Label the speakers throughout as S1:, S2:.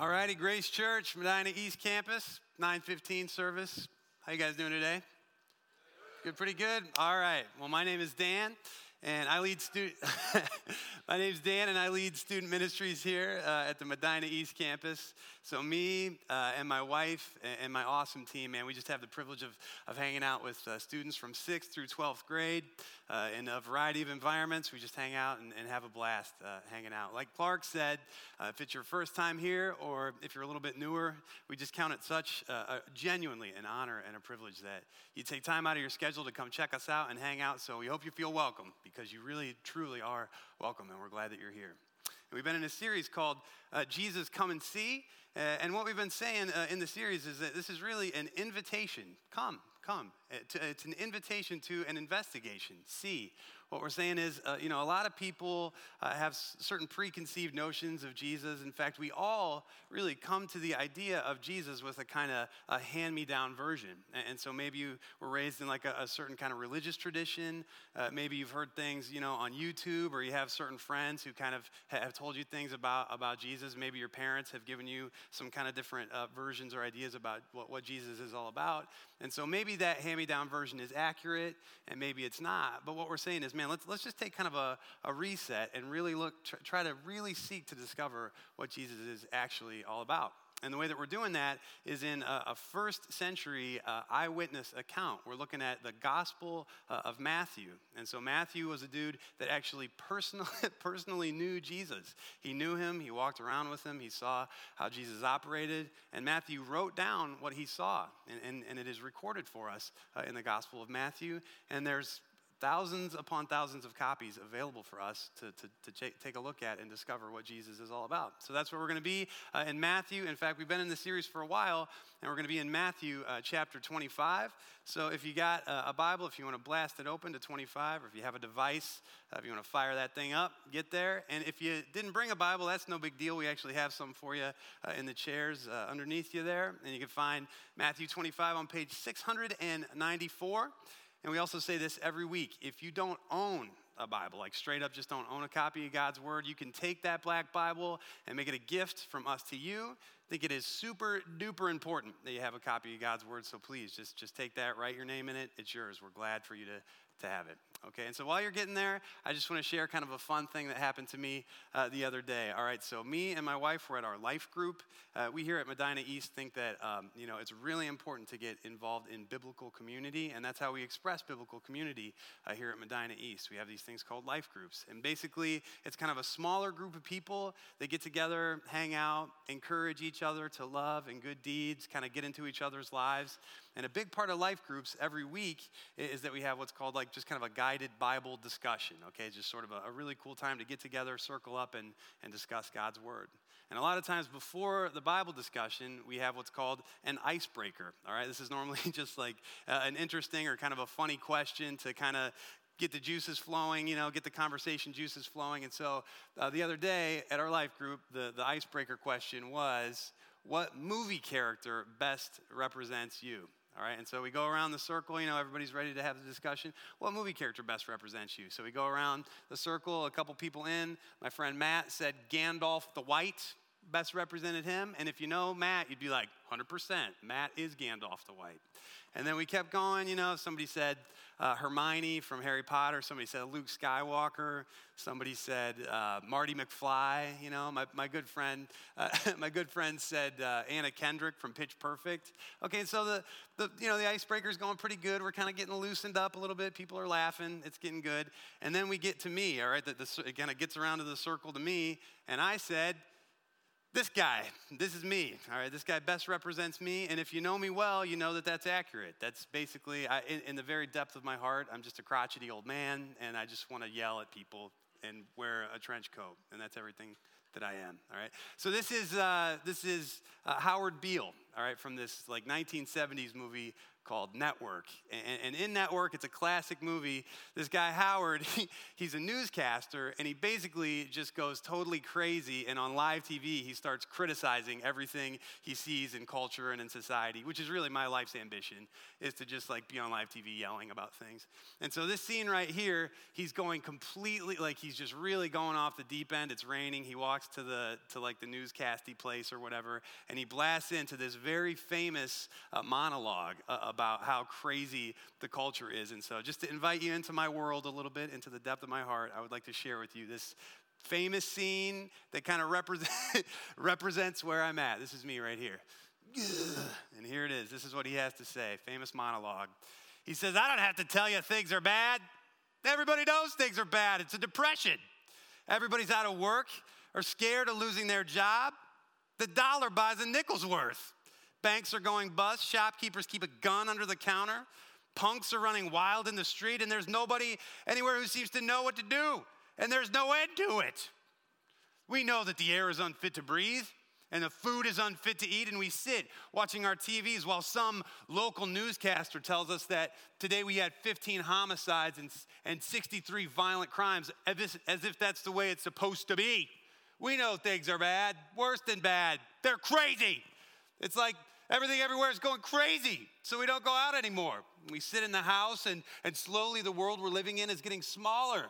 S1: All righty, Grace Church, Medina East Campus, 915 service. How you guys doing today? Good, pretty good. All right. Well, my name is Dan, and I lead student. my name's Dan, and I lead student ministries here uh, at the Medina East Campus. So me uh, and my wife and my awesome team, man, we just have the privilege of, of hanging out with uh, students from 6th through 12th grade uh, in a variety of environments. We just hang out and, and have a blast uh, hanging out. Like Clark said, uh, if it's your first time here or if you're a little bit newer, we just count it such a, genuinely an honor and a privilege that you take time out of your schedule to come check us out and hang out. So we hope you feel welcome because you really, truly are welcome, and we're glad that you're here. And we've been in a series called uh, Jesus Come and See. Uh, and what we've been saying uh, in the series is that this is really an invitation. Come, come. Uh, uh, it's an invitation to an investigation. See. What we're saying is, uh, you know, a lot of people uh, have certain preconceived notions of Jesus. In fact, we all really come to the idea of Jesus with a kind of a hand me down version. And, so maybe you were raised in like a, a certain kind of religious tradition. Uh, maybe you've heard things, you know, on YouTube, or you have certain friends who kind of have told you things about, about Jesus. Maybe your parents have given you some kind of different uh, versions or ideas about what, what Jesus is all about. And so maybe that hand me down version is accurate, and maybe it's not. But what we're saying is, man, let's, let's just take kind of a, a reset and really look, try to really seek to discover what Jesus is actually all about. And the way that we're doing that is in a, a first century uh, eyewitness account. We're looking at the Gospel uh, of Matthew. And so Matthew was a dude that actually personally, personally knew Jesus. He knew him, he walked around with him, he saw how Jesus operated. And Matthew wrote down what he saw. And, and, and it is recorded for us uh, in the Gospel of Matthew. And there's thousands upon thousands of copies available for us to, to, to take a look at and discover what Jesus is all about. So that's where we're going to be uh, in Matthew. In fact, we've been in the series for a while, and we're going to be in Matthew uh, chapter 25. So if you got a, a Bible, if you want to blast it open to 25, or if you have a device, uh, if you want to fire that thing up, get there. And if you didn't bring a Bible, that's no big deal. We actually have some for you uh, in the chairs uh, underneath you there. And you can find Matthew 25 on page 694. And we also say this every week if you don't own a Bible, like straight up just don't own a copy of God's Word, you can take that black Bible and make it a gift from us to you. I think it is super duper important that you have a copy of God's Word, so please just, just take that, write your name in it. It's yours. We're glad for you to, to have it. Okay, and so while you're getting there, I just want to share kind of a fun thing that happened to me uh, the other day. All right, so me and my wife were at our life group. Uh, we here at Medina East think that um, you know it's really important to get involved in biblical community, and that's how we express biblical community uh, here at Medina East. We have these things called life groups, and basically it's kind of a smaller group of people that get together, hang out, encourage each other to love and good deeds, kind of get into each other's lives. And a big part of life groups every week is that we have what's called like just kind of a guided Bible discussion, okay? Just sort of a, a really cool time to get together, circle up, and, and discuss God's Word. And a lot of times before the Bible discussion, we have what's called an icebreaker, all right? This is normally just like uh, an interesting or kind of a funny question to kind of get the juices flowing, you know, get the conversation juices flowing. And so uh, the other day at our life group, the, the icebreaker question was, what movie character best represents you? All right, and so we go around the circle, you know, everybody's ready to have the discussion. What movie character best represents you? So we go around the circle, a couple people in. My friend Matt said Gandalf the White best represented him. And if you know Matt, you'd be like, 100%, Matt is Gandalf the White. And then we kept going, you know, somebody said uh, Hermione from Harry Potter, somebody said Luke Skywalker, somebody said uh, Marty McFly, you know, my, my good friend, uh, my good friend said uh, Anna Kendrick from Pitch Perfect. Okay, so the, the, you know, the icebreaker's going pretty good. We're kind of getting loosened up a little bit. People are laughing. It's getting good. And then we get to me, all right, the, the, again, it gets around to the circle to me. And I said, this guy, this is me, all right? This guy best represents me. And if you know me well, you know that that's accurate. That's basically, I, in, in, the very depth of my heart, I'm just a crotchety old man, and I just want to yell at people and wear a trench coat. And that's everything that I am, all right? So this is, uh, this is uh, Howard Beale, all right, from this like 1970s movie called Network. And, and, in Network, it's a classic movie. This guy, Howard, he, he's a newscaster, and he basically just goes totally crazy. And on live TV, he starts criticizing everything he sees in culture and in society, which is really my life's ambition, is to just like be on live TV yelling about things. And so this scene right here, he's going completely, like he's just really going off the deep end. It's raining. He walks to the, to like the newscasty place or whatever, and he blasts into this very famous uh, monologue about how crazy the culture is. And so, just to invite you into my world a little bit, into the depth of my heart, I would like to share with you this famous scene that kind of represent, represents where I'm at. This is me right here. And here it is. This is what he has to say famous monologue. He says, I don't have to tell you things are bad. Everybody knows things are bad. It's a depression. Everybody's out of work or scared of losing their job. The dollar buys a nickel's worth. Banks are going bust. Shopkeepers keep a gun under the counter. Punks are running wild in the street, and there's nobody anywhere who seems to know what to do. And there's no end to it. We know that the air is unfit to breathe and the food is unfit to eat, and we sit watching our TVs while some local newscaster tells us that today we had 15 homicides and, and 63 violent crimes, as if, that's the way it's supposed to be. We know things are bad, worse than bad. They're crazy. It's like everything everywhere is going crazy, so we don't go out anymore. We sit in the house, and, and slowly the world we're living in is getting smaller.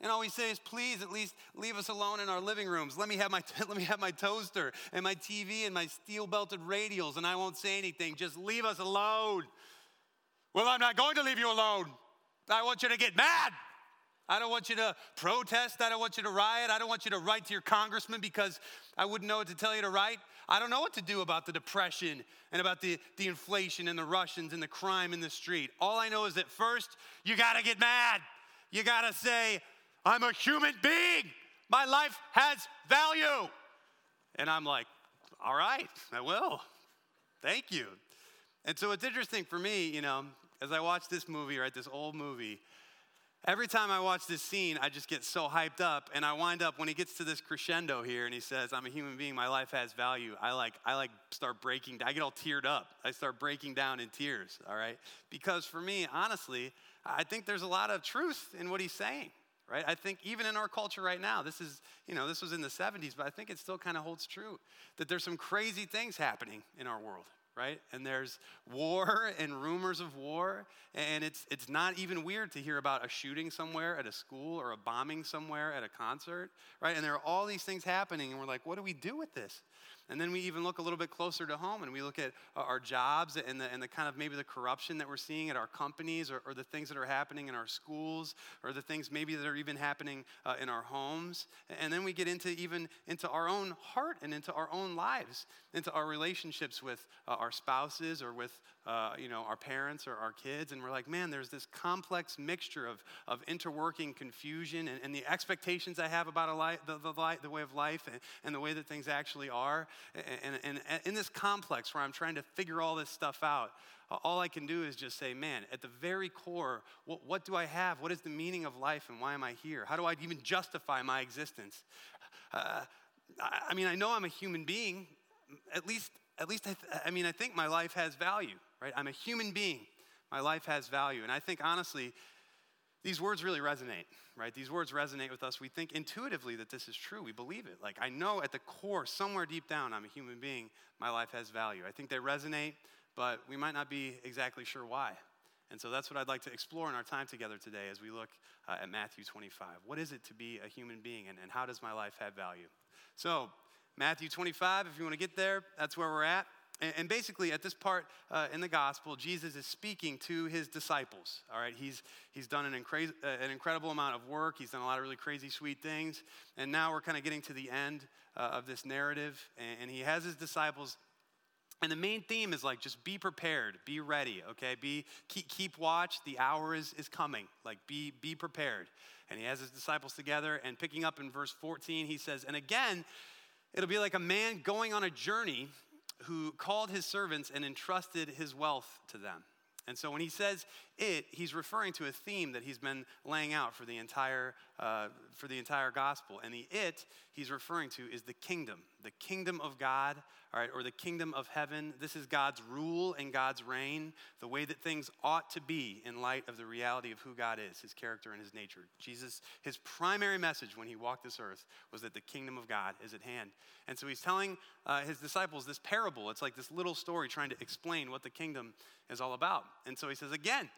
S1: And all we say is, please, at least leave us alone in our living rooms. Let me have my, let me have my toaster and my TV and my steel belted radials, and I won't say anything. Just leave us alone. Well, I'm not going to leave you alone. I want you to get mad. I don't want you to protest. I don't want you to riot. I don't want you to write to your congressman because I wouldn't know what to tell you to write. I don't know what to do about the depression and about the, the inflation and the Russians and the crime in the street. All I know is that first, you got to get mad. You got to say, I'm a human being. My life has value. And I'm like, all right, I will. Thank you. And so it's interesting for me, you know, as I watch this movie, right, this old movie, every time I watch this scene, I just get so hyped up, and I wind up when he gets to this crescendo here, and he says, "I'm a human being. My life has value." I like, I like start breaking. I get all teared up. I start breaking down in tears. All right, because for me, honestly, I think there's a lot of truth in what he's saying right? I think even in our culture right now, this is, you know, this was in the 70s, but I think it still kind of holds true that there's some crazy things happening in our world, right? And there's war and rumors of war, and it's it's not even weird to hear about a shooting somewhere at a school or a bombing somewhere at a concert, right? And there are all these things happening, and we're like, what do we do with this? And then we even look a little bit closer to home and we look at our jobs and the, and the kind of maybe the corruption that we're seeing at our companies or, or the things that are happening in our schools or the things maybe that are even happening uh, in our homes. And then we get into even into our own heart and into our own lives, into our relationships with uh, our spouses or with uh, you know, our parents or our kids, and we're like, man, there's this complex mixture of, of interworking confusion and, and the expectations I have about a life, the, the, the way of life and, and, the way that things actually are. And, and, and in this complex where I'm trying to figure all this stuff out, all I can do is just say, man, at the very core, what, what do I have? What is the meaning of life and why am I here? How do I even justify my existence? Uh, I, I mean, I know I'm a human being, at least at least I, th- I mean, I think my life has value right? I'm a human being. My life has value. And I think, honestly, these words really resonate, right? These words resonate with us. We think intuitively that this is true. We believe it. Like, I know at the core, somewhere deep down, I'm a human being. My life has value. I think they resonate, but we might not be exactly sure why. And so that's what I'd like to explore in our time together today as we look uh, at Matthew 25. What is it to be a human being, and, and how does my life have value? So, Matthew 25, if you want to get there, that's where we're at. And, basically, at this part uh, in the gospel, Jesus is speaking to his disciples. All right, he's, he's done an, uh, an incredible amount of work, he's done a lot of really crazy, sweet things. And now we're kind of getting to the end uh, of this narrative. And, and he has his disciples and the main theme is like just be prepared, be ready, okay? Be keep, keep watch, the hour is, is coming. Like be be prepared. And he has his disciples together and picking up in verse 14, he says, "And again, it'll be like a man going on a journey who called his servants and entrusted his wealth to them. And so when he says it, he's referring to a theme that he's been laying out for the entire, uh, for the entire gospel. And the it, he's referring to is the kingdom, the kingdom of God, all right, or the kingdom of heaven. This is God's rule and God's reign, the way that things ought to be in light of the reality of who God is, his character and his nature. Jesus, his primary message when he walked this earth was that the kingdom of God is at hand. And so he's telling uh, his disciples this parable. It's like this little story trying to explain what the kingdom is all about. And so he says, again,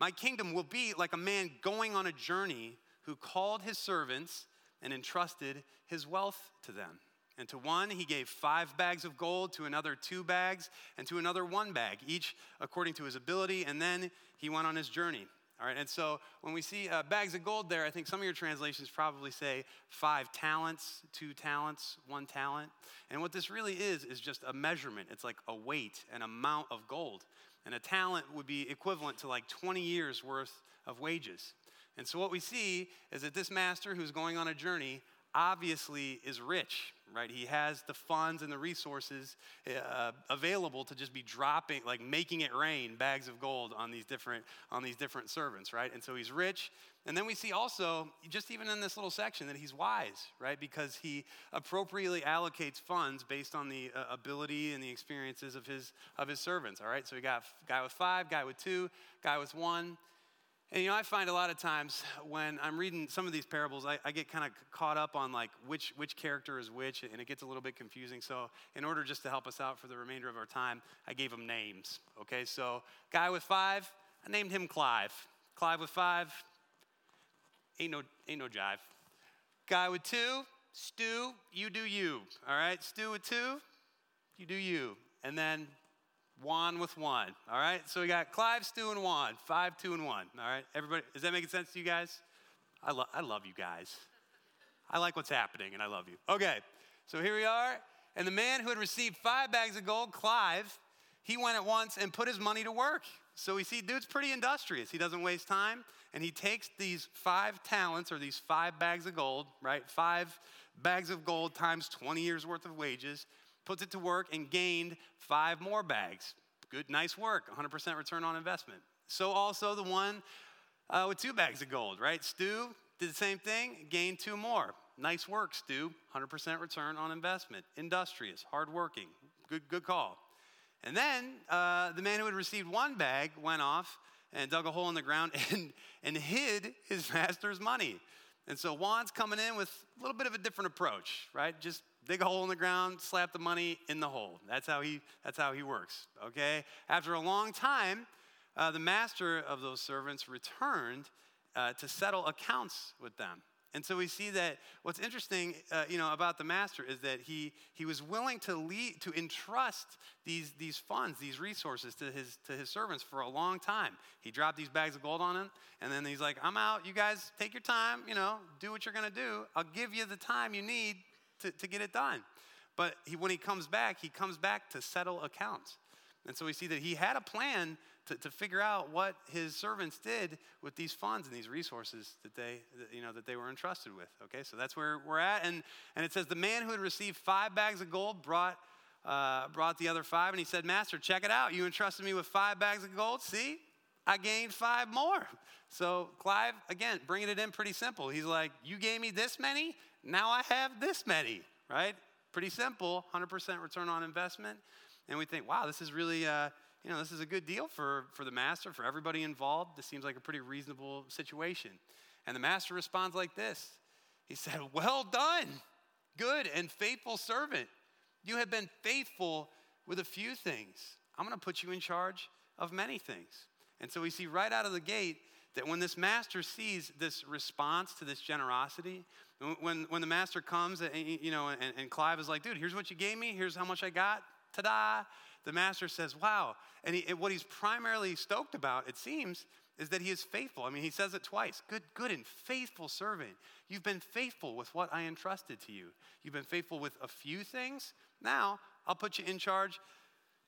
S1: my kingdom will be like a man going on a journey who called his servants and entrusted his wealth to them. And to one he gave five bags of gold, to another two bags, and to another one bag, each according to his ability. And then he went on his journey. All right, and so when we see uh, bags of gold there, I think some of your translations probably say five talents, two talents, one talent. And what this really is, is just a measurement. It's like a weight, an amount of gold. And a talent would be equivalent to like 20 years worth of wages. And so what we see is that this master who's going on a journey obviously is rich, right? He has the funds and the resources uh, available to just be dropping, like making it rain, bags of gold on these different on these different servants, right? And so he's rich. And then we see also, just even in this little section, that he's wise, right? Because he appropriately allocates funds based on the uh, ability and the experiences of his of his servants. All right. So we got guy with five, guy with two, guy with one. And you know, I find a lot of times when I'm reading some of these parables, I, I get kind of caught up on like which which character is which, and it gets a little bit confusing. So, in order just to help us out for the remainder of our time, I gave them names. Okay, so guy with five, I named him Clive. Clive with five, ain't no ain't no jive. Guy with two, Stu, you do you. All right, Stu with two, you do you. And then Juan with one. All right. So we got Clive, Stu, and Juan. Five, two, and one. All right. Everybody, is that making sense to you guys? I, lo- I love you guys. I like what's happening and I love you. Okay. So here we are. And the man who had received five bags of gold, Clive, he went at once and put his money to work. So we see dude's pretty industrious. He doesn't waste time. And he takes these five talents or these five bags of gold, right? Five bags of gold times 20 years worth of wages puts it to work and gained five more bags. Good, nice work, 100% return on investment. So also the one uh, with two bags of gold, right? Stu did the same thing, gained two more. Nice work, Stu. 100% return on investment. Industrious, hardworking. Good, good call. And then uh, the man who had received one bag went off and dug a hole in the ground and, and hid his master's money. And so Juan's coming in with a little bit of a different approach, right? Just dig a hole in the ground, slap the money in the hole. That's how he, that's how he works, okay? After a long time, uh, the master of those servants returned uh, to settle accounts with them. And so we see that what's interesting, uh, you know, about the master is that he, he was willing to lead, to entrust these, these funds, these resources to his, to his servants for a long time. He dropped these bags of gold on them, and then he's like, I'm out. You guys take your time, you know, do what you're going to do. I'll give you the time you need to, to get it done. But he, when he comes back, he comes back to settle accounts. And so we see that he had a plan to, to figure out what his servants did with these funds and these resources that they, you know, that they were entrusted with. Okay, so that's where we're at. And, and it says, the man who had received five bags of gold brought, uh, brought the other five, and he said, Master, check it out. You entrusted me with five bags of gold. See, I gained five more. So Clive, again, bringing it in pretty simple. He's like, You gave me this many, now I have this many, right? Pretty simple, 100% return on investment. And we think, wow, this is really, uh, you know, this is a good deal for, for the master, for everybody involved. This seems like a pretty reasonable situation. And the master responds like this He said, Well done, good and faithful servant. You have been faithful with a few things. I'm going to put you in charge of many things. And so we see right out of the gate that when this master sees this response to this generosity, when, when the master comes, and, you know, and, and Clive is like, dude, here's what you gave me, here's how much I got, ta-da. The master says, wow. And he, what he's primarily stoked about, it seems, is that he is faithful. I mean, he says it twice. Good, good and faithful servant. You've been faithful with what I entrusted to you. You've been faithful with a few things. Now I'll put you in charge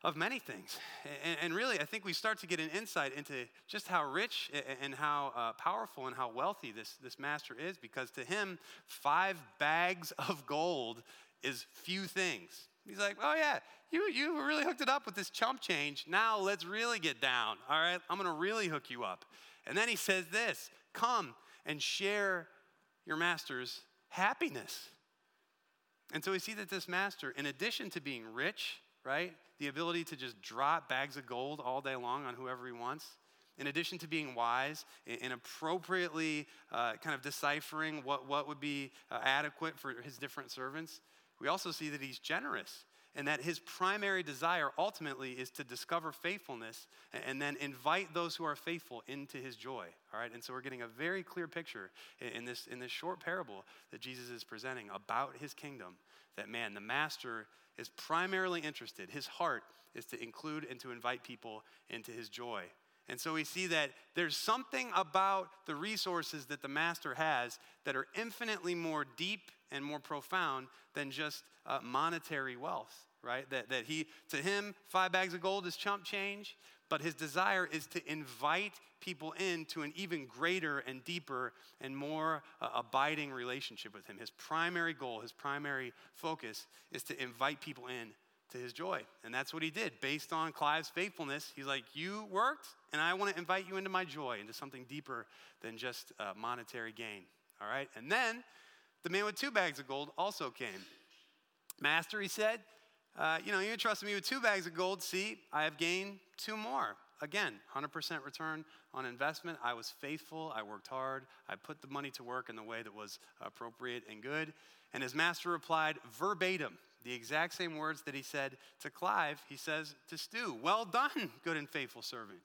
S1: of many things. And, and, really, I think we start to get an insight into just how rich and how uh, powerful and how wealthy this, this master is, because to him, five bags of gold is few things. He's like, oh, yeah, you, you really hooked it up with this chump change. Now let's really get down. All right, I'm going to really hook you up. And then he says this come and share your master's happiness. And so we see that this master, in addition to being rich, right, the ability to just drop bags of gold all day long on whoever he wants, in addition to being wise and appropriately uh, kind of deciphering what, what would be uh, adequate for his different servants, we also see that he's generous and that his primary desire ultimately is to discover faithfulness and then invite those who are faithful into his joy all right? And so we're getting a very clear picture in this in this short parable that jesus is presenting about his kingdom that man the master is primarily interested his heart is to include and to invite people into his joy and so we see that there's something about the resources that the master has that are infinitely more deep and more profound than just uh, monetary wealth, right? That, that he, to him, five bags of gold is chump change, but his desire is to invite people into an even greater and deeper and more uh, abiding relationship with him. His primary goal, his primary focus is to invite people in to his joy. And that's what he did. Based on Clive's faithfulness, he's like, You worked, and I want to invite you into my joy, into something deeper than just uh, monetary gain. All right? And then the man with two bags of gold also came. Master, he said, uh, You know, you entrusted me with two bags of gold. See, I have gained two more. Again, 100% return on investment. I was faithful. I worked hard. I put the money to work in the way that was appropriate and good. And his master replied verbatim, the exact same words that he said to Clive, he says to Stu, Well done, good and faithful servant.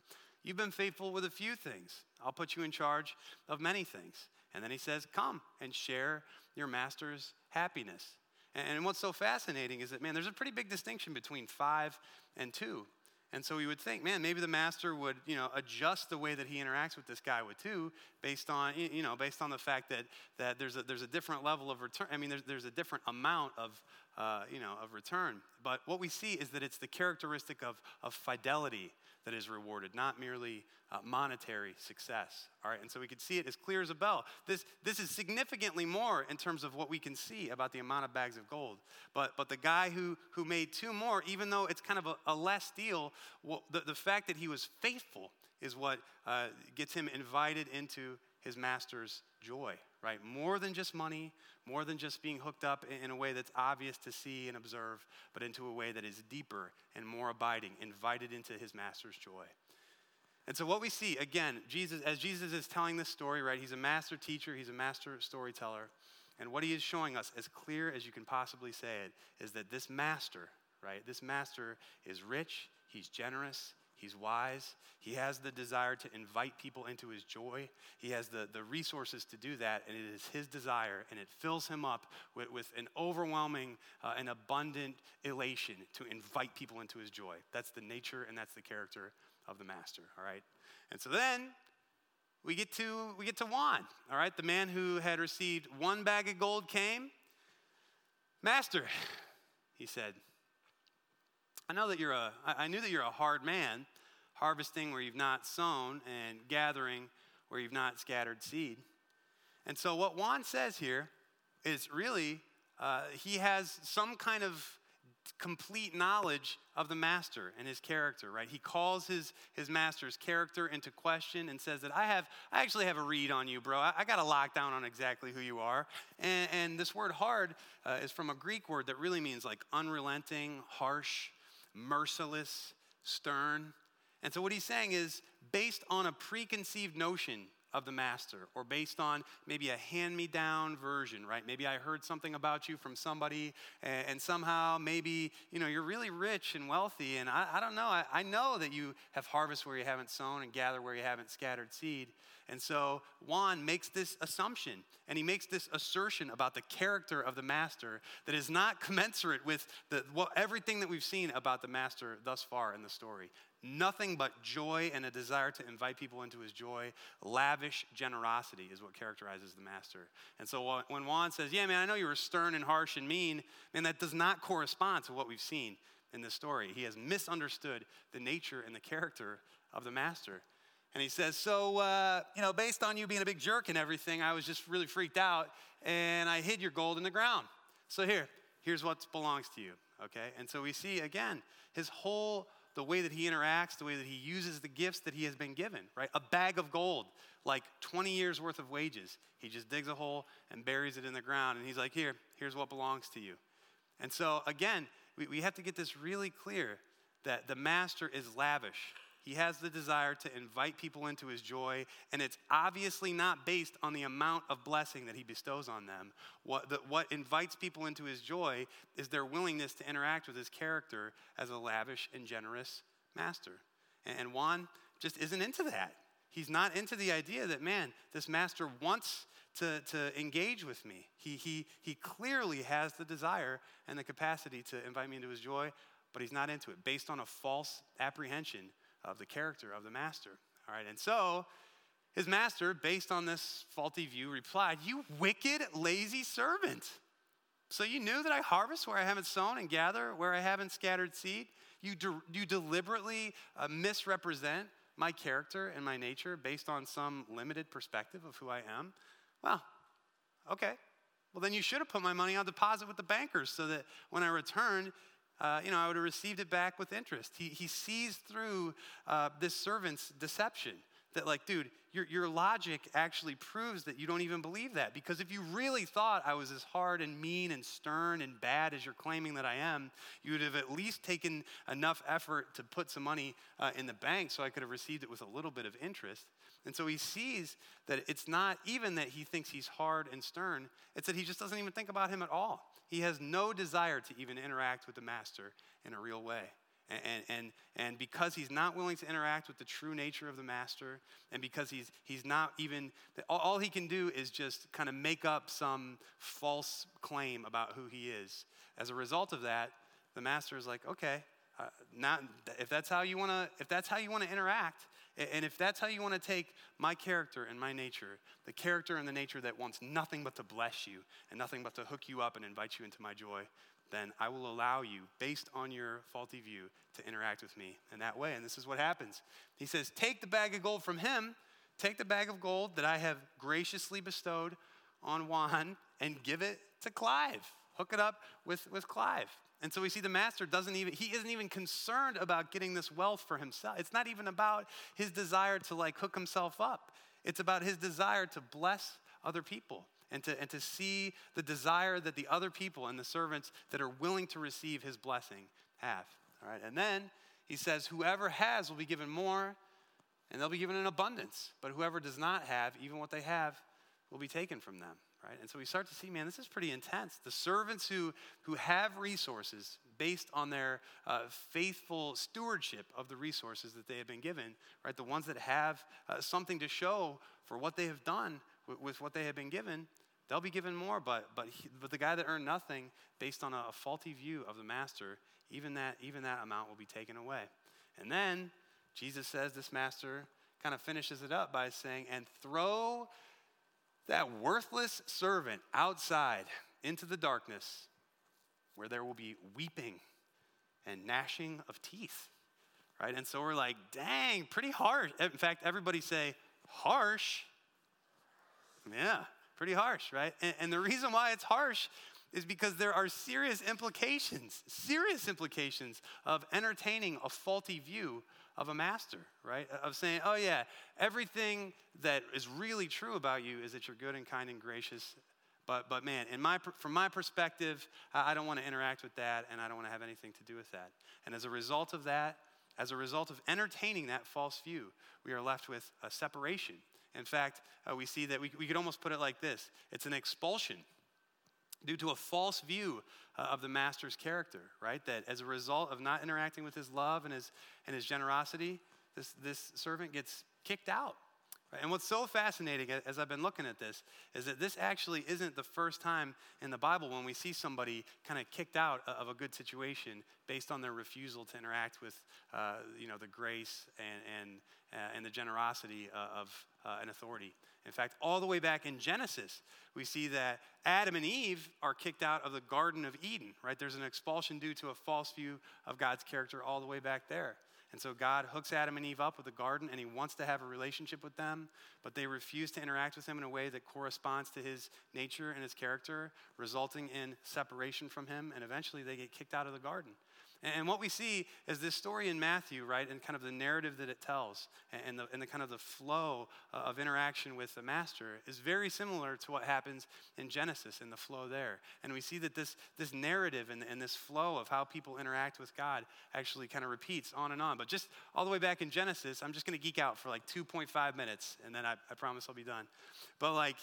S1: You've been faithful with a few things. I'll put you in charge of many things. And then he says, Come and share your master's happiness. And what's so fascinating is that, man, there's a pretty big distinction between five and two. And so we would think, man, maybe the master would, you know, adjust the way that he interacts with this guy with two based on, you know, based on the fact that, that there's, a, there's a different level of return. I mean, there's, there's a different amount of, uh, you know, of return. But what we see is that it's the characteristic of, of fidelity that is rewarded, not merely uh, monetary success. All right, and so we can see it as clear as a bell. This, this is significantly more in terms of what we can see about the amount of bags of gold. But, but the guy who, who made two more, even though it's kind of a, a less deal, well, the, the fact that he was faithful is what uh, gets him invited into his master's joy, right? More than just money, more than just being hooked up in a way that's obvious to see and observe, but into a way that is deeper and more abiding, invited into his master's joy. And so, what we see, again, Jesus, as Jesus is telling this story, right, he's a master teacher, he's a master storyteller. And what he is showing us, as clear as you can possibly say it, is that this master, right, this master is rich, he's generous, He's wise. He has the desire to invite people into his joy. He has the, the resources to do that, and it is his desire, and it fills him up with, with an overwhelming uh, and abundant elation to invite people into his joy. That's the nature and that's the character of the master, all right? And so then we get to we get to Juan, all right? The man who had received one bag of gold came. Master, he said, I know that you're a I knew that you're a hard man harvesting where you've not sown, and gathering where you've not scattered seed. And so, what Juan says here is really uh, he has some kind of complete knowledge of the master and his character right? He calls his, his master's character into question and says that i have i actually have a read on you bro. I, I got a lockdown on exactly who you are. And, and this word hard uh, is from a greek word that really means like unrelenting harsh merciless stern and so, what he's saying is based on a preconceived notion of the master, or based on maybe a hand me down version, right? Maybe I heard something about you from somebody, and, and somehow maybe, you know, you're really rich and wealthy, and I, I don't know. I, I know that you have harvest where you haven't sown and gather where you haven't scattered seed. And so Juan makes this assumption and he makes this assertion about the character of the master that is not commensurate with the, well, everything that we've seen about the master thus far in the story nothing but joy and a desire to invite people into his joy. Lavish generosity is what characterizes the master. And so when Juan says, Yeah, man, I know you were stern and harsh and mean, man, that does not correspond to what we've seen in this story. He has misunderstood the nature and the character of the master. And he says, So, uh, you know, based on you being a big jerk and everything, I was just really freaked out and I hid your gold in the ground. So here, here's what belongs to you, okay? And so we see again his whole the way that he interacts, the way that he uses the gifts that he has been given, right? A bag of gold, like 20 years worth of wages. He just digs a hole and buries it in the ground. And he's like, Here, here's what belongs to you. And so, again, we, we have to get this really clear that the master is lavish. He has the desire to invite people into his joy, and it's obviously not based on the amount of blessing that he bestows on them. What, the, what invites people into his joy is their willingness to interact with his character as a lavish and generous master. And, and Juan just isn't into that. He's not into the idea that, man, this master wants to, to engage with me. He, he, he clearly has the desire and the capacity to invite me into his joy, but he's not into it based on a false apprehension of the character of the master. All right, and so his master, based on this faulty view, replied, You wicked, lazy servant. So you knew that I harvest where I haven't sown and gather where I haven't scattered seed? You, de- you deliberately uh, misrepresent my character and my nature based on some limited perspective of who I am? Well, okay. Well, then you should have put my money on deposit with the bankers so that when I returned, uh, you know, I would have received it back with interest. He, he sees through uh, this servant's deception that, like, dude, your, your logic actually proves that you don't even believe that. Because if you really thought I was as hard and mean and stern and bad as you're claiming that I am, you would have at least taken enough effort to put some money uh, in the bank so I could have received it with a little bit of interest. And so he sees that it's not even that he thinks he's hard and stern, it's that he just doesn't even think about him at all. He has no desire to even interact with the master in a real way. And, and, and because he's not willing to interact with the true nature of the master, and because he's, he's not even, all he can do is just kind of make up some false claim about who he is. As a result of that, the master is like, okay, uh, not, if that's how you want to if that's how you want to interact and if that's how you want to take my character and my nature the character and the nature that wants nothing but to bless you and nothing but to hook you up and invite you into my joy then I will allow you, based on your faulty view, to interact with me in that way. And this is what happens. He says, Take the bag of gold from him, take the bag of gold that I have graciously bestowed on Juan, and give it to Clive. Hook it up with, with Clive. And so we see the master doesn't even, he isn't even concerned about getting this wealth for himself. It's not even about his desire to like hook himself up. It's about his desire to bless other people and to, and to see the desire that the other people and the servants that are willing to receive his blessing have. All right, and then he says, Whoever has will be given more, and they'll be given in abundance. But whoever does not have, even what they have, will be taken from them. Right? And so we start to see, man, this is pretty intense. The servants who, who have resources based on their uh, faithful stewardship of the resources that they have been given, right? The ones that have uh, something to show for what they have done with, with what they have been given, They'll be given more, but, but, he, but the guy that earned nothing based on a, a faulty view of the master, even that, even that amount will be taken away. And then Jesus says this master kind of finishes it up by saying, and throw that worthless servant outside into the darkness where there will be weeping and gnashing of teeth. Right? And so we're like, dang, pretty harsh. In fact, everybody say, harsh. Yeah pretty harsh, right? And, and the reason why it's harsh is because there are serious implications, serious implications of entertaining a faulty view of a master, right? Of saying, oh, yeah, everything that is really true about you is that you're good and kind and gracious. But, but man, in my, from my perspective, I don't want to interact with that and I don't want to have anything to do with that. And as a result of that, as a result of entertaining that false view, we are left with a separation in fact, uh, we see that we, we could almost put it like this it's an expulsion due to a false view uh, of the master's character, right? That as a result of not interacting with his love and his, and his generosity, this, this servant gets kicked out. And what's so fascinating as I've been looking at this is that this actually isn't the first time in the Bible when we see somebody kind of kicked out of a good situation based on their refusal to interact with, uh, you know, the grace and, and, uh, and the generosity uh, of uh, an authority. In fact, all the way back in Genesis, we see that Adam and Eve are kicked out of the Garden of Eden, right? There's an expulsion due to a false view of God's character all the way back there. And so God hooks Adam and Eve up with the garden and he wants to have a relationship with them, but they refuse to interact with him in a way that corresponds to his nature and his character, resulting in separation from him, and eventually they get kicked out of the garden. And what we see is this story in Matthew, right, and kind of the narrative that it tells, and the, and the kind of the flow uh, of interaction with the master is very similar to what happens in Genesis in the flow there. And we see that this, this narrative and, and this flow of how people interact with God actually kind of repeats on and on. But just all the way back in Genesis, I'm just going to geek out for like 2.5 minutes, and then I, I promise I'll be done. But like,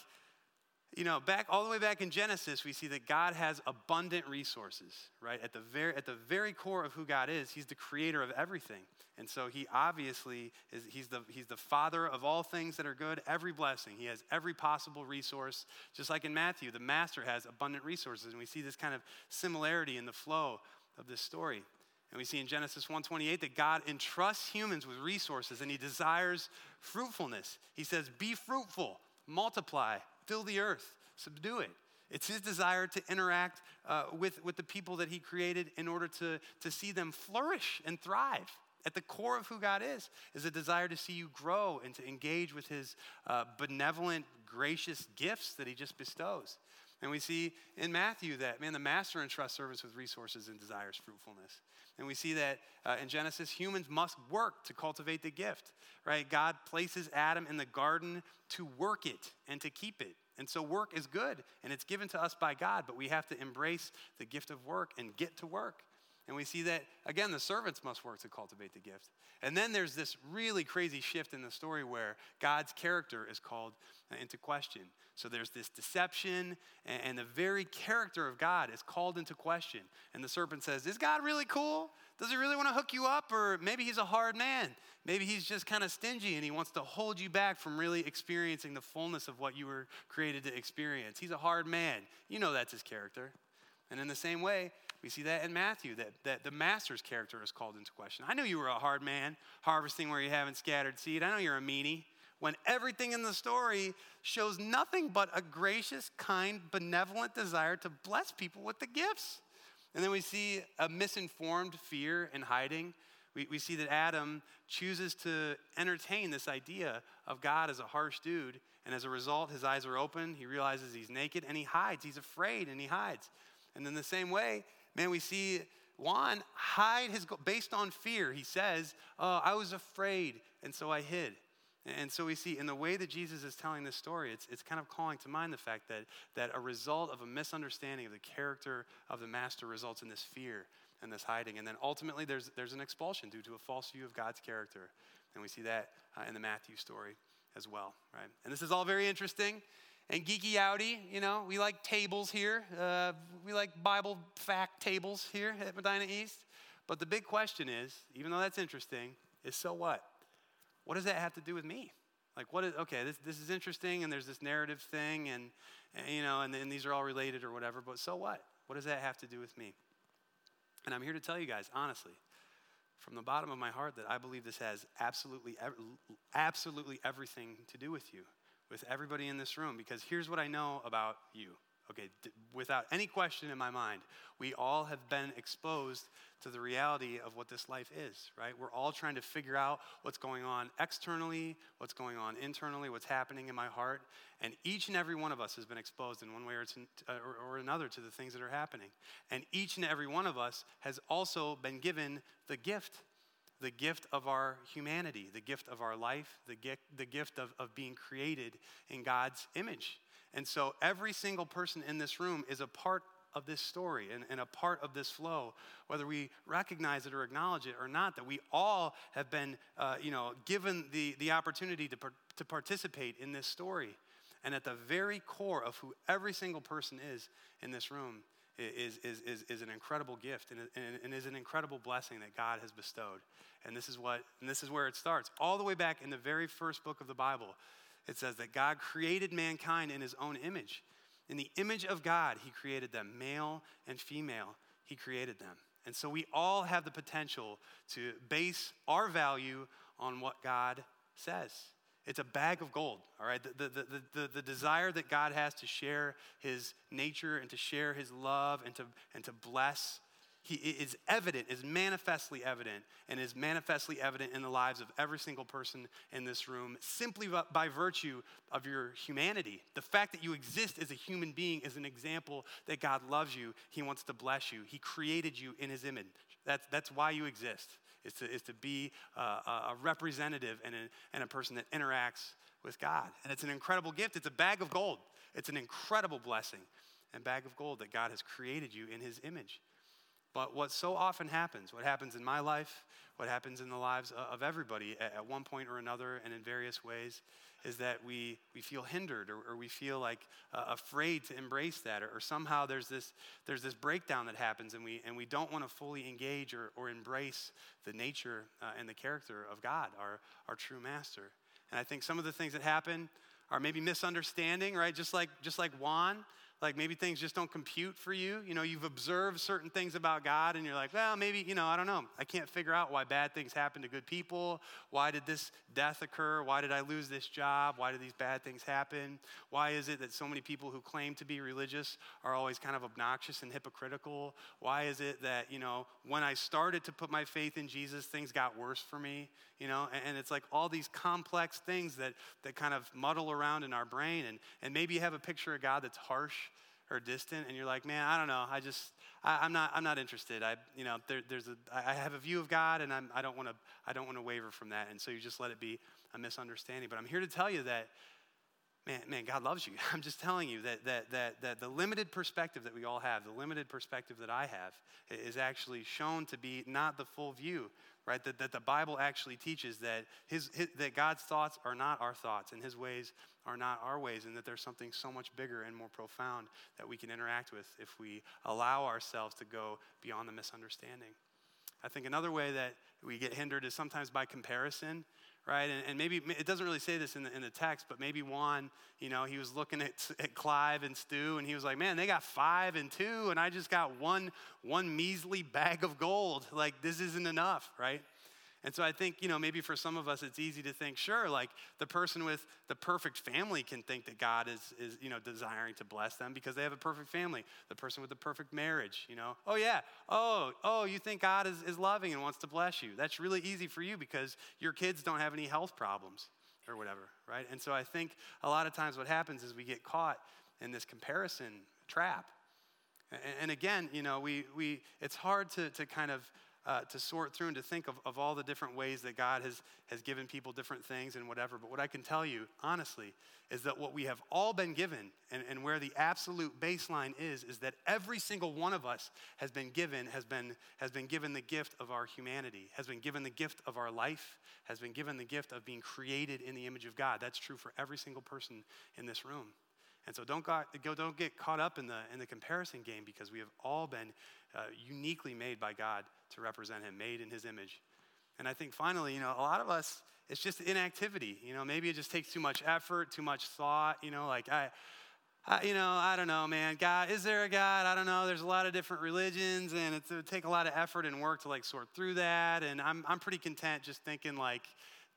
S1: you know, back all the way back in Genesis, we see that God has abundant resources, right? At the very at the very core of who God is, He's the creator of everything. And so he obviously is he's the he's the father of all things that are good, every blessing. He has every possible resource. Just like in Matthew, the master has abundant resources. And we see this kind of similarity in the flow of this story. And we see in Genesis 1:28 that God entrusts humans with resources and he desires fruitfulness. He says, "Be fruitful, multiply, fill the earth, subdue it. It's his desire to interact uh, with, with the people that he created in order to, to see them flourish and thrive. At the core of who God is, is a desire to see you grow and to engage with his uh, benevolent, gracious gifts that he just bestows. And we see in Matthew that, man, the master entrusts servants with resources and desires fruitfulness. And we see that uh, in Genesis, humans must work to cultivate the gift, right? God places Adam in the garden to work it and to keep it. And so work is good and it's given to us by God, but we have to embrace the gift of work and get to work. And we see that, again, the servants must work to cultivate the gift. And then there's this really crazy shift in the story where God's character is called uh, into question. So there's this deception, and the very character of God is called into question. And the serpent says, Is God really cool? Does he really want to hook you up? Or maybe he's a hard man. Maybe he's just kind of stingy and he wants to hold you back from really experiencing the fullness of what you were created to experience. He's a hard man. You know that's his character. And in the same way, we see that in Matthew, that, that the master's character is called into question. I know you were a hard man, harvesting where you haven't scattered seed. I know you're a meanie. When everything in the story shows nothing but a gracious, kind, benevolent desire to bless people with the gifts. And then we see a misinformed fear and hiding. We, we see that Adam chooses to entertain this idea of God as a harsh dude. And as a result, his eyes are open. He realizes he's naked and he hides. He's afraid and he hides. And in the same way, man, we see Juan hide his, based on fear. He says, oh, I was afraid, and so I hid. And so we see in the way that Jesus is telling this story, it's, it's kind of calling to mind the fact that, that a result of a misunderstanding of the character of the master results in this fear and this hiding. And then ultimately, there's, there's an expulsion due to a false view of God's character. And we see that uh, in the Matthew story as well, right? And this is all very interesting and geeky outy. You know, we like tables here. Uh, we like Bible fact tables here at Medina East. But the big question is, even though that's interesting, is so what? What does that have to do with me? Like, what is, okay, this, this is interesting, and there's this narrative thing, and, and you know, and, and these are all related or whatever, but so what? What does that have to do with me? And I'm here to tell you guys, honestly, from the bottom of my heart, that I believe this has absolutely, absolutely everything to do with you with everybody in this room because here's what I know about you. Okay, d- without any question in my mind, we all have been exposed to the reality of what this life is, right? We're all trying to figure out what's going on externally, what's going on internally, what's happening in my heart. And each and every one of us has been exposed in one way or, to, uh, or, or another to the things that are happening. And each and every one of us has also been given the gift the gift of our humanity, the gift of our life, the gift, the gift of, of being created in God's image. And so every single person in this room is a part of this story and, and, a part of this flow, whether we recognize it or acknowledge it or not, that we all have been uh, you know, given the, the opportunity to, par- to participate in this story. And at the very core of who every single person is in this room is, is, is, is an incredible gift and, and, and is an incredible blessing that God has bestowed. And this is what, and this is where it starts. All the way back in the very first book of the Bible, it says that God created mankind in his own image. In the image of God, he created them, male and female, he created them. And so we all have the potential to base our value on what God says. It's a bag of gold, all right? The, the, the, the, desire that God has to share his nature and to share his love and to, and to bless he is evident, is manifestly evident, and is manifestly evident in the lives of every single person in this room simply by virtue of your humanity. The fact that you exist as a human being is an example that God loves you. He wants to bless you. He created you in His image. That's, that's why you exist, is to, is to be uh, a, a representative and a, and a person that interacts with God. And it's an incredible gift. It's a bag of gold. It's an incredible blessing and bag of gold that God has created you in his image. But what so often happens, what happens in my life, what happens in the lives of everybody at one point or another and in various ways, is that we, we feel hindered or, or we feel like uh, afraid to embrace that or, or, somehow there's this, there's this breakdown that happens and we, and we don't want to fully engage or, or embrace the nature uh, and the character of God, our, our true master. And I think some of the things that happen are maybe misunderstanding, right? Just like, just like Juan, like maybe things just don't compute for you. You know, you've observed certain things about God and you're like, well, maybe, you know, I don't know. I can't figure out why bad things happen to good people. Why did this death occur? Why did I lose this job? Why did these bad things happen? Why is it that so many people who claim to be religious are always kind of obnoxious and hypocritical? Why is it that, you know, when I started to put my faith in Jesus, things got worse for me? You know, and, and it's like all these complex things that, that kind of muddle around in our brain. And, and maybe you have a picture of God that's harsh or distant and you're like man i don't know. I just I, am not i'm not interested. I you know there, there's a i have a view of god and I'm, i don't want to i don't want to waver from that. And so you just let it be a misunderstanding. But i'm here to tell you that man man god loves you. I'm just telling you that that that, that the limited perspective that we all have the limited perspective that i have is actually shown to be not the full view right? That, that the Bible actually teaches that, his, his, that God's thoughts are not our thoughts and his ways are not our ways, and that there's something so much bigger and more profound that we can interact with if we allow ourselves to go beyond the misunderstanding. I think another way that we get hindered is sometimes by comparison, right? And, and, maybe it doesn't really say this in the, in the text, but maybe Juan, you know, he was looking at, at Clive and Stu, and he was like, man, they got five and two, and I just got one, one measly bag of gold. Like, this isn't enough, right? And so I think, you know, maybe for some of us it's easy to think, sure, like the person with the perfect family can think that God is, is you know, desiring to bless them because they have a perfect family. The person with the perfect marriage, you know, oh yeah, oh, oh, you think God is, is loving and wants to bless you. That's really easy for you because your kids don't have any health problems or whatever, right? And so I think a lot of times what happens is we get caught in this comparison trap. And, and again, you know, we, we, it's hard to, to kind of uh, to sort through and to think of, of all the different ways that God has, has given people different things and whatever. But what I can tell you, honestly, is that what we have all been given and, and where the absolute baseline is, is that every single one of us has been given, has been, has been given the gift of our humanity, has been given the gift of our life, has been given the gift of being created in the image of God. That's true for every single person in this room. And so don't, got, don't get caught up in the, in the comparison game because we have all been uh, uniquely made by God to represent Him, made in His image. And I think finally, you know, a lot of us, it's just inactivity. You know, maybe it just takes too much effort, too much thought. You know, like I, I, you know, I don't know, man. God, is there a God? I don't know. There's a lot of different religions, and it would take a lot of effort and work to like sort through that. And I'm, I'm pretty content just thinking like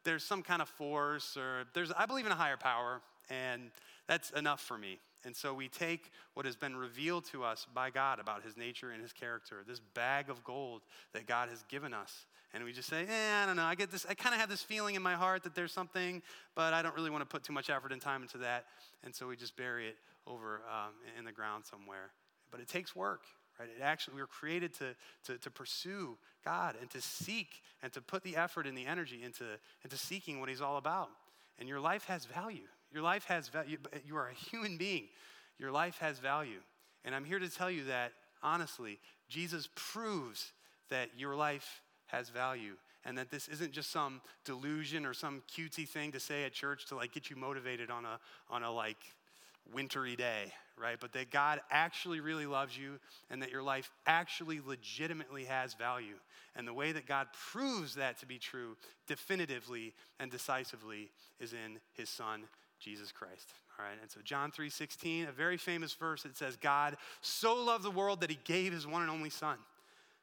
S1: there's some kind of force, or there's. I believe in a higher power, and that's enough for me. And so we take what has been revealed to us by God about his nature and his character, this bag of gold that God has given us. And we just say, eh, I don't know. I get this, I kind of have this feeling in my heart that there's something, but I don't really want to put too much effort and time into that. And so we just bury it over um, in the ground somewhere. But it takes work, right? It actually, we were created to, to, to pursue God and to seek and to put the effort and the energy into, into seeking what he's all about. And your life has value. Your life has value. You are a human being. Your life has value. And I'm here to tell you that, honestly, Jesus proves that your life has value and that this isn't just some delusion or some cutesy thing to say at church to like get you motivated on a on a like wintry day, right? But that God actually really loves you and that your life actually legitimately has value. And the way that God proves that to be true definitively and decisively is in his son Jesus Christ. All right, and so John 3:16, a very famous verse, it says, God so loved the world that he gave his one and only son,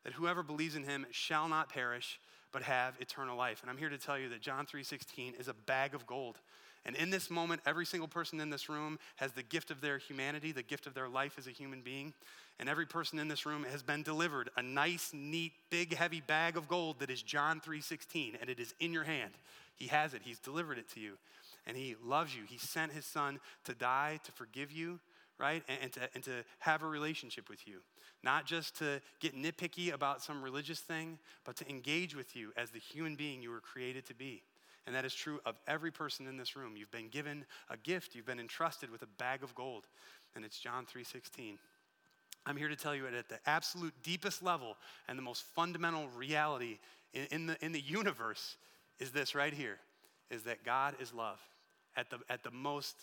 S1: that whoever believes in him shall not perish, but have eternal life. And I'm here to tell you that John 3:16 is a bag of gold. And in this moment, every single person in this room has the gift of their humanity, the gift of their life as a human being. And every person in this room has been delivered a nice, neat, big, heavy bag of gold that is John 3:16, and it is in your hand. He has it. He's delivered it to you and he loves you. He sent his son to die to forgive you, right? And, and, to, and to have a relationship with you. Not just to get nitpicky about some religious thing, but to engage with you as the human being you were created to be. And that is true of every person in this room. You've been given a gift, you've been entrusted with a bag of gold, and it's John 3:16. I'm here to tell you at the absolute deepest level and the most fundamental reality in, in, the, in the universe is this right here is that God is love. At the, at the most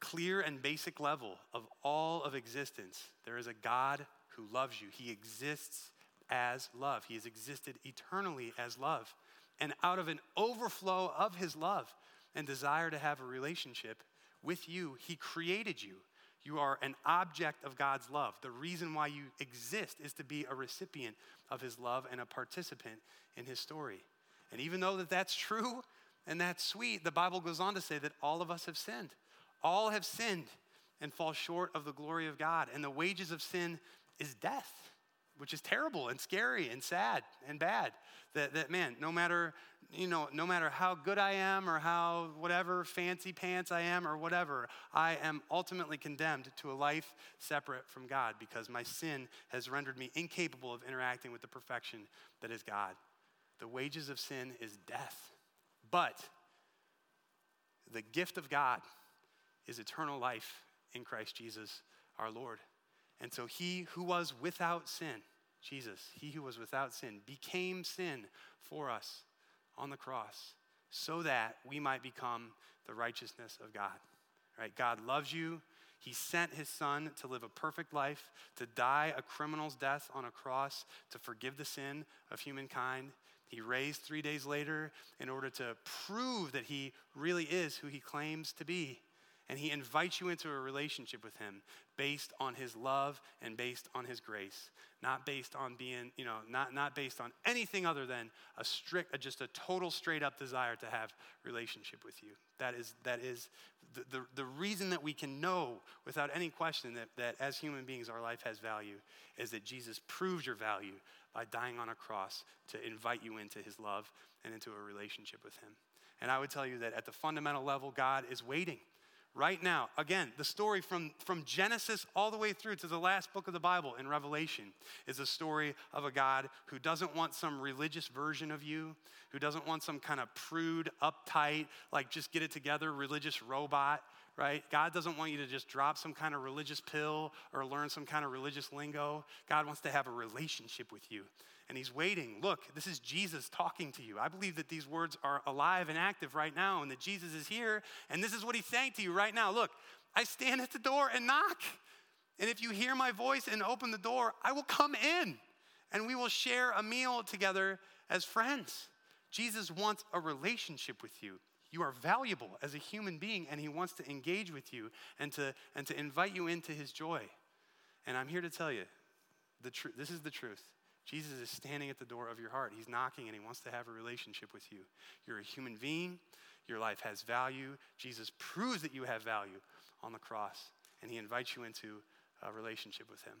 S1: clear and basic level of all of existence, there is a God who loves you. He exists as love, He has existed eternally as love. And out of an overflow of His love and desire to have a relationship with you, He created you. You are an object of God's love. The reason why you exist is to be a recipient of His love and a participant in His story. And even though that that's true and that's sweet, the Bible goes on to say that all of us have sinned. All have sinned and fall short of the glory of God. And the wages of sin is death, which is terrible and scary and sad and bad. That, that man, no matter, you know, no matter how good I am or how whatever fancy pants I am or whatever, I am ultimately condemned to a life separate from God because my sin has rendered me incapable of interacting with the perfection that is God. The wages of sin is death. But the gift of God is eternal life in Christ Jesus our Lord. And so he who was without sin, Jesus, he who was without sin, became sin for us on the cross so that we might become the righteousness of God. Right? God loves you. He sent his son to live a perfect life, to die a criminal's death on a cross, to forgive the sin of humankind. He raised three days later in order to prove that he really is who he claims to be. And he invites you into a relationship with him based on his love and based on his grace not based on being you know not, not based on anything other than a strict just a total straight up desire to have relationship with you. That is that is the, the, the reason that we can know without any question that, that as human beings our life has value is that jesus proves your value by dying on a cross to invite you into his love and into a relationship with him and i would tell you that at the fundamental level god is waiting right now. Again, the story from, from Genesis all the way through to the last book of the Bible in Revelation is a story of a God who doesn't want some religious version of you, who doesn't want some kind of prude, uptight, like just get it together religious robot, right? God doesn't want you to just drop some kind of religious pill or learn some kind of religious lingo. God wants to have a relationship with you and he's waiting. Look, this is Jesus talking to you. I believe that these words are alive and active right now, and that Jesus is here, and this is what he's saying to you right now. Look, I stand at the door and knock. And if you hear my voice and open the door, I will come in and we will share a meal together as friends. Jesus wants a relationship with you. You are valuable as a human being, and he wants to engage with you and to, and to invite you into his joy. And I'm here to tell you the tr- this is the truth. Jesus is standing at the door of your heart. He's knocking and he wants to have a relationship with you. You're a human being, your life has value. Jesus proves that you have value on the cross, and he invites you into a relationship with him.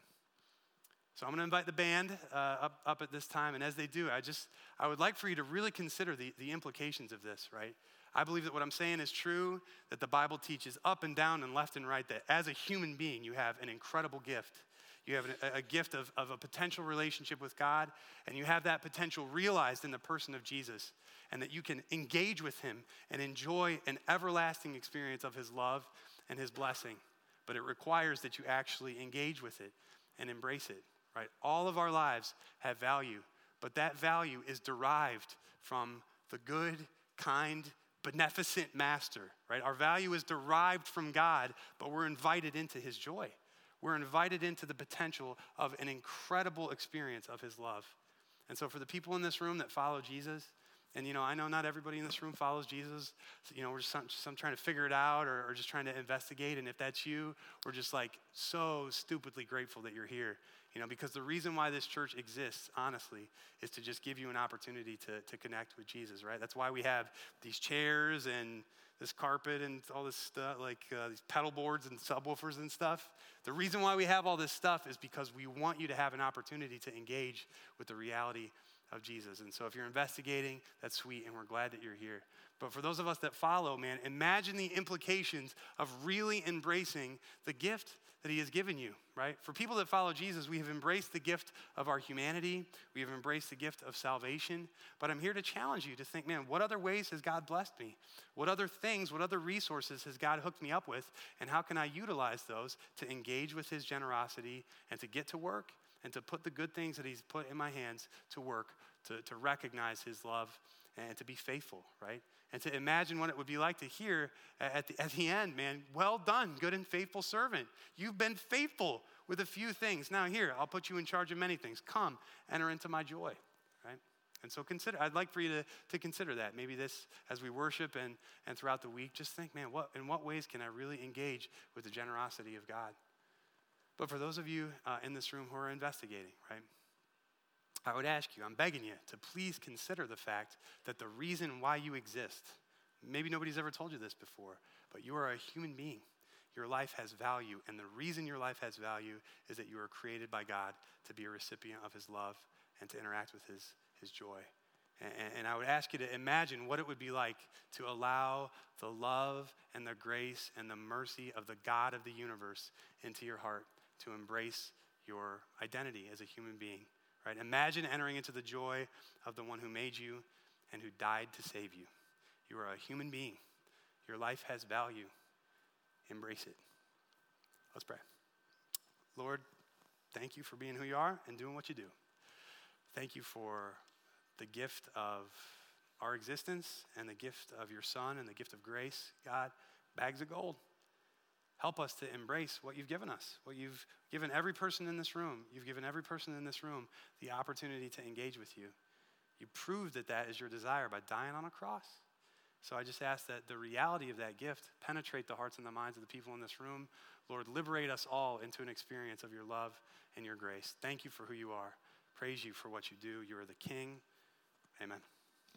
S1: So I'm going to invite the band uh, up, up at this time, and as they do, I just I would like for you to really consider the, the implications of this, right? I believe that what I'm saying is true, that the Bible teaches up and down and left and right that as a human being, you have an incredible gift you have a, gift of, of a potential relationship with God, and you have that potential realized in the person of Jesus, and that you can engage with Him and enjoy an everlasting experience of His love and His blessing. But it requires that you actually engage with it and embrace it, right? All of our lives have value, but that value is derived from the good, kind, beneficent master, right? Our value is derived from God, but we're invited into his joy we're invited into the potential of an incredible experience of his love. And so, for the people in this room that follow Jesus, and you know, I know not everybody in this room follows Jesus. So, you know, we're just some, some trying to figure it out or, or, just trying to investigate. And if that's you, we're just like so stupidly grateful that you're here. You know, because the reason why this church exists, honestly, is to just give you an opportunity to, to connect with Jesus, right? That's why we have these chairs and this carpet and all this stuff, like uh, these pedal boards and subwoofers and stuff. The reason why we have all this stuff is because we want you to have an opportunity to engage with the reality of Jesus. And so if you're investigating, that's sweet, and we're glad that you're here. But for those of us that follow, man, imagine the implications of really embracing the gift that He has given you, right? For people that follow Jesus, we have embraced the gift of our humanity, we have embraced the gift of salvation. But I'm here to challenge you to think, man, what other ways has God blessed me? What other things, what other resources has God hooked me up with? And how can I utilize those to engage with His generosity and to get to work and to put the good things that He's put in my hands to work, to, to recognize His love and to be faithful, right? and to imagine what it would be like to hear at the, at the end, man, well done, good and faithful servant. You've been faithful with a few things. Now, here, I'll put you in charge of many things. Come, enter into my joy, right? And so consider, I'd like for you to, to consider that. Maybe this, as we worship and, and throughout the week, just think, man, what, in what ways can I really engage with the generosity of God? But for those of you uh, in this room who are investigating, right? I would ask you, I'm begging you to please consider the fact that the reason why you exist, maybe nobody's ever told you this before, but you are a human being. Your life has value, and the reason your life has value is that you are created by God to be a recipient of His love and to interact with His, his joy. And, and I would ask you to imagine what it would be like to allow the love and the grace and the mercy of the God of the universe into your heart to embrace your identity as a human being right? Imagine entering into the joy of the one who made you and who died to save you. You are a human being. Your life has value. Embrace it. Let's pray. Lord, thank you for being who you are and doing what you do. Thank you for the gift of our existence and the gift of your Son and the gift of grace, God, bags of gold. Help us to embrace what you've given us, what you've given every person in this room. You've given every person in this room the opportunity to engage with you. You proved that that is your desire by dying on a cross. So I just ask that the reality of that gift penetrate the hearts and the minds of the people in this room. Lord, liberate us all into an experience of your love and your grace. Thank you for who you are. Praise you for what you do. You are the King. Amen.